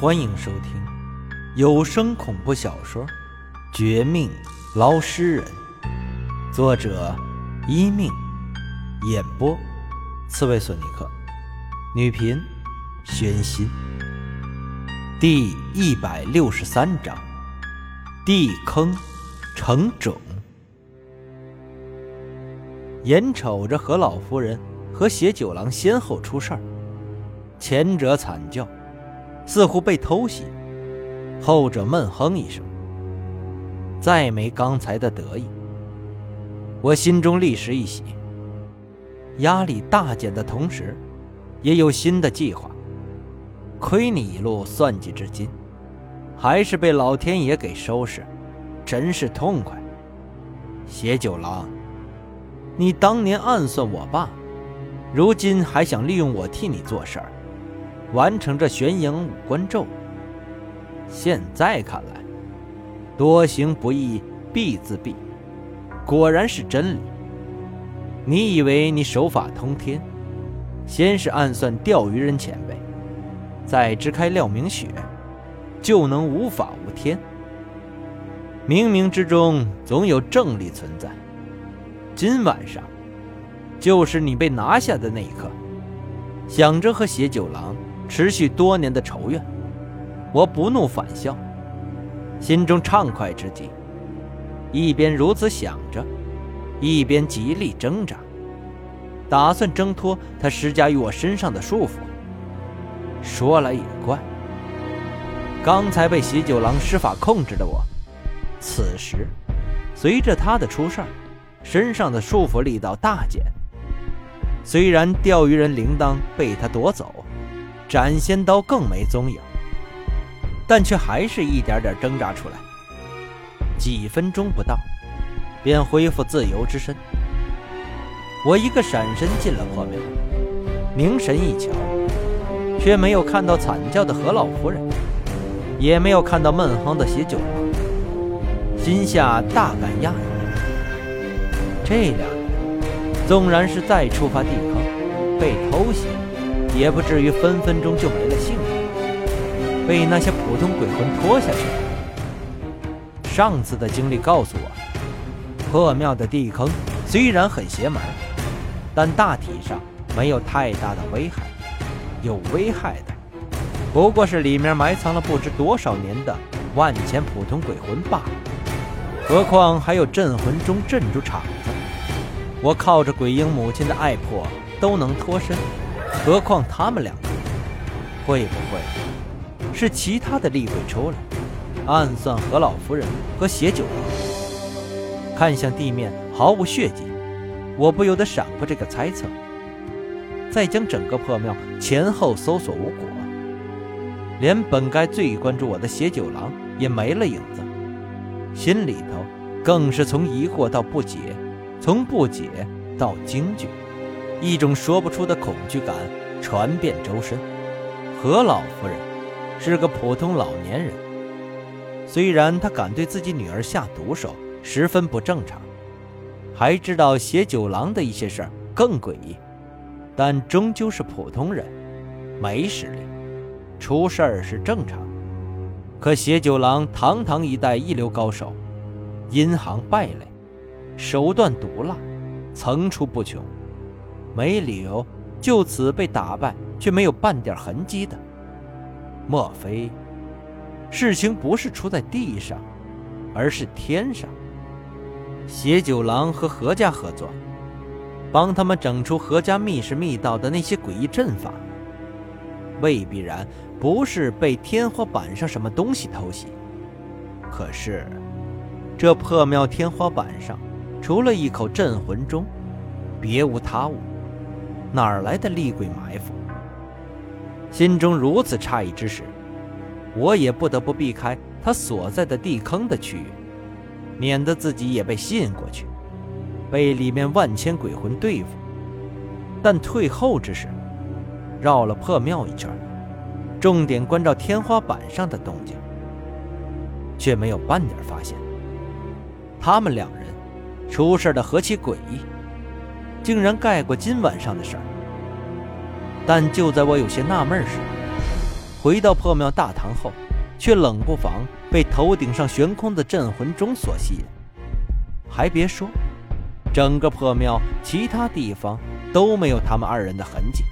欢迎收听有声恐怖小说《绝命捞尸人》，作者：一命，演播：刺猬索尼克，女频：宣心。第一百六十三章：地坑成种。眼瞅着何老夫人和邪九郎先后出事儿，前者惨叫，似乎被偷袭；后者闷哼一声，再没刚才的得意。我心中立时一喜，压力大减的同时，也有新的计划。亏你一路算计至今，还是被老天爷给收拾，真是痛快。邪九郎。你当年暗算我爸，如今还想利用我替你做事儿，完成这玄阳五关咒。现在看来，多行不义必自毙，果然是真理。你以为你手法通天，先是暗算钓鱼人前辈，再支开廖明雪，就能无法无天？冥冥之中总有正理存在。今晚上，就是你被拿下的那一刻。想着和邪九郎持续多年的仇怨，我不怒反笑，心中畅快之极。一边如此想着，一边极力挣扎，打算挣脱他施加于我身上的束缚。说来也怪，刚才被喜九郎施法控制的我，此时随着他的出事儿。身上的束缚力道大减，虽然钓鱼人铃铛被他夺走，斩仙刀更没踪影，但却还是一点点挣扎出来。几分钟不到，便恢复自由之身。我一个闪身进了破庙，凝神一瞧，却没有看到惨叫的何老夫人，也没有看到闷哼的邪九郎，心下大感讶异。这两人，纵然是再触发地坑，被偷袭，也不至于分分钟就没了性命，被那些普通鬼魂拖下去。上次的经历告诉我，破庙的地坑虽然很邪门，但大体上没有太大的危害。有危害的，不过是里面埋藏了不知多少年的万千普通鬼魂罢了。何况还有镇魂钟镇住场子。我靠着鬼婴母亲的爱魄都能脱身，何况他们两个？会不会是其他的厉鬼出来暗算何老夫人和邪九郎？看向地面毫无血迹，我不由得闪过这个猜测。再将整个破庙前后搜索无果，连本该最关注我的邪九郎也没了影子，心里头更是从疑惑到不解。从不解到惊惧，一种说不出的恐惧感传遍周身。何老夫人是个普通老年人，虽然她敢对自己女儿下毒手，十分不正常，还知道邪九郎的一些事儿更诡异，但终究是普通人，没实力，出事儿是正常。可邪九郎堂堂一代一流高手，阴行败类。手段毒辣，层出不穷，没理由就此被打败，却没有半点痕迹的。莫非事情不是出在地上，而是天上？邪九郎和何家合作，帮他们整出何家密室密道的那些诡异阵法，未必然不是被天花板上什么东西偷袭。可是这破庙天花板上。除了一口镇魂钟，别无他物，哪儿来的厉鬼埋伏？心中如此诧异之时，我也不得不避开他所在的地坑的区域，免得自己也被吸引过去，被里面万千鬼魂对付。但退后之时，绕了破庙一圈，重点关照天花板上的动静，却没有半点发现。他们两人。出事的何其诡异，竟然盖过今晚上的事儿。但就在我有些纳闷时，回到破庙大堂后，却冷不防被头顶上悬空的镇魂钟所吸引。还别说，整个破庙其他地方都没有他们二人的痕迹，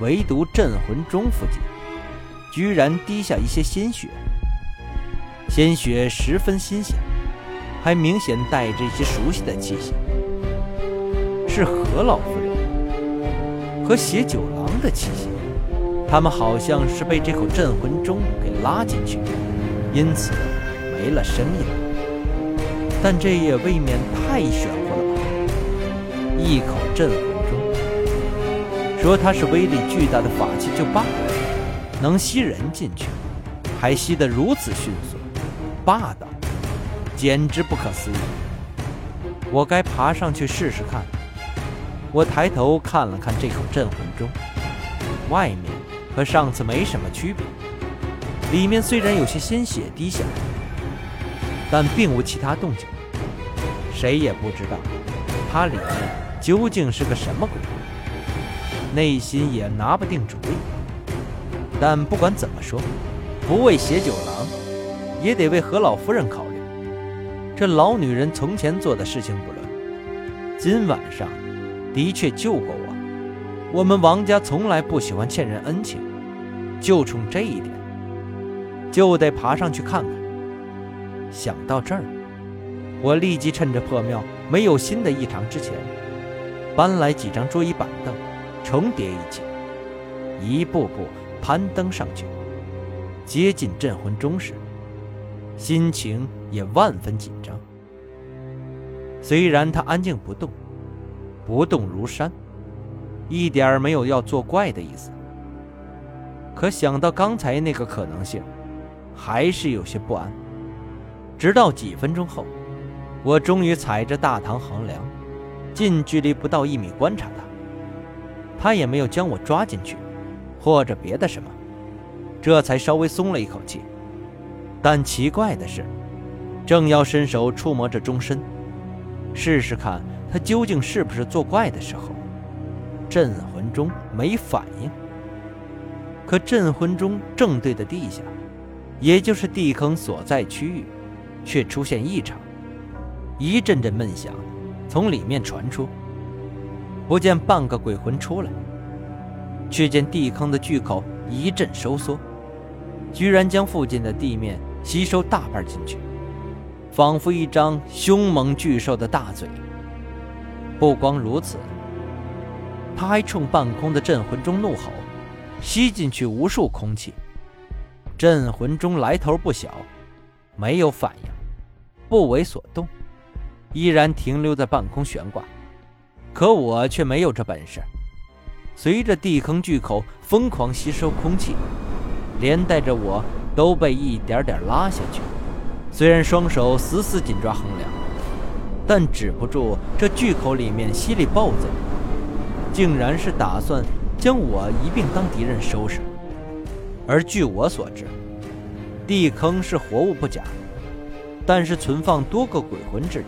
唯独镇魂钟附近，居然滴下一些鲜血。鲜血十分新鲜，还明显带着一些熟悉的气息，是何老夫人和邪九郎的气息。他们好像是被这口镇魂钟给拉进去，因此没了声音。但这也未免太玄乎了吧？一口镇魂钟，说它是威力巨大的法器就罢了，能吸人进去，还吸得如此迅速，霸道，简直不可思议。我该爬上去试试看。我抬头看了看这口镇魂钟，外面。和上次没什么区别，里面虽然有些鲜血滴下来，但并无其他动静。谁也不知道它里面究竟是个什么鬼，内心也拿不定主意。但不管怎么说，不为邪九郎，也得为何老夫人考虑。这老女人从前做的事情不论，今晚上的确救过我。我们王家从来不喜欢欠人恩情，就冲这一点，就得爬上去看看。想到这儿，我立即趁着破庙没有新的异常之前，搬来几张桌椅板凳，重叠一起，一步步攀登上去。接近镇魂钟时，心情也万分紧张。虽然他安静不动，不动如山。一点儿没有要作怪的意思，可想到刚才那个可能性，还是有些不安。直到几分钟后，我终于踩着大堂横梁，近距离不到一米观察他。他也没有将我抓进去，或者别的什么，这才稍微松了一口气。但奇怪的是，正要伸手触摸着钟身，试试看他究竟是不是作怪的时候。镇魂钟没反应，可镇魂钟正对的地下，也就是地坑所在区域，却出现异常，一阵阵闷响从里面传出。不见半个鬼魂出来，却见地坑的巨口一阵收缩，居然将附近的地面吸收大半进去，仿佛一张凶猛巨兽的大嘴。不光如此。他还冲半空的镇魂钟怒吼，吸进去无数空气。镇魂钟来头不小，没有反应，不为所动，依然停留在半空悬挂。可我却没有这本事。随着地坑巨口疯狂吸收空气，连带着我都被一点点拉下去。虽然双手死死紧抓横梁，但止不住这巨口里面犀利暴走。竟然是打算将我一并当敌人收拾，而据我所知，地坑是活物不假，但是存放多个鬼魂之地，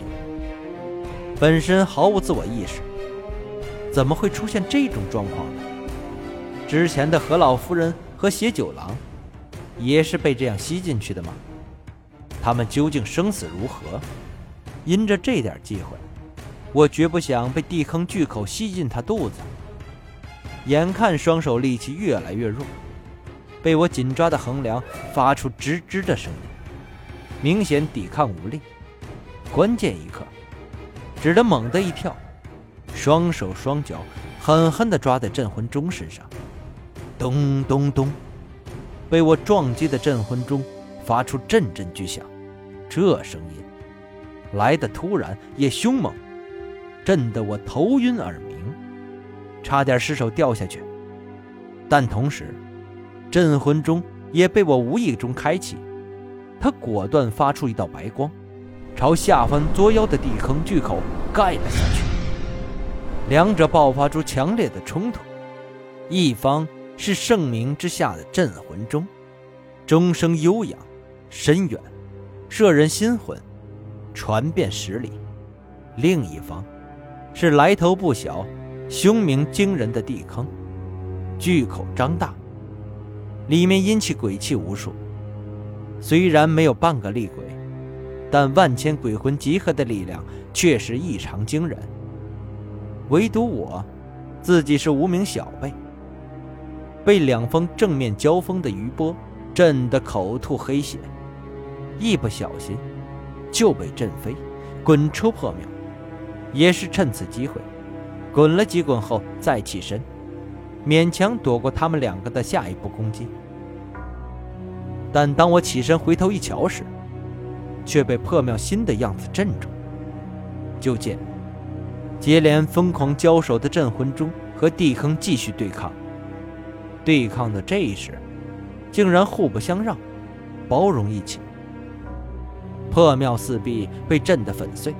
本身毫无自我意识，怎么会出现这种状况呢？之前的何老夫人和血九郎，也是被这样吸进去的吗？他们究竟生死如何？因着这点机会。我绝不想被地坑巨口吸进他肚子。眼看双手力气越来越弱，被我紧抓的横梁发出吱吱的声音，明显抵抗无力。关键一刻，只得猛地一跳，双手双脚狠狠地抓在镇魂钟身上。咚咚咚，被我撞击的镇魂钟发出阵阵巨响。这声音来得突然，也凶猛。震得我头晕耳鸣，差点失手掉下去。但同时，镇魂钟也被我无意中开启，它果断发出一道白光，朝下方作妖的地坑巨口盖了下去。两者爆发出强烈的冲突，一方是盛名之下的镇魂钟，钟声悠扬深远，摄人心魂，传遍十里；另一方。是来头不小、凶名惊人的地坑，巨口张大，里面阴气鬼气无数。虽然没有半个厉鬼，但万千鬼魂集合的力量确实异常惊人。唯独我，自己是无名小辈，被两峰正面交锋的余波震得口吐黑血，一不小心就被震飞，滚出破庙。也是趁此机会，滚了几滚后再起身，勉强躲过他们两个的下一步攻击。但当我起身回头一瞧时，却被破庙新的样子镇住。就见接连疯狂交手的镇魂钟和地坑继续对抗，对抗的这一时，竟然互不相让，包容一起。破庙四壁被震得粉碎。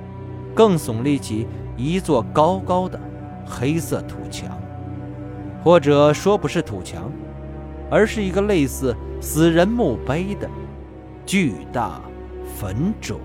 更耸立起一座高高的黑色土墙，或者说不是土墙，而是一个类似死人墓碑的巨大坟冢。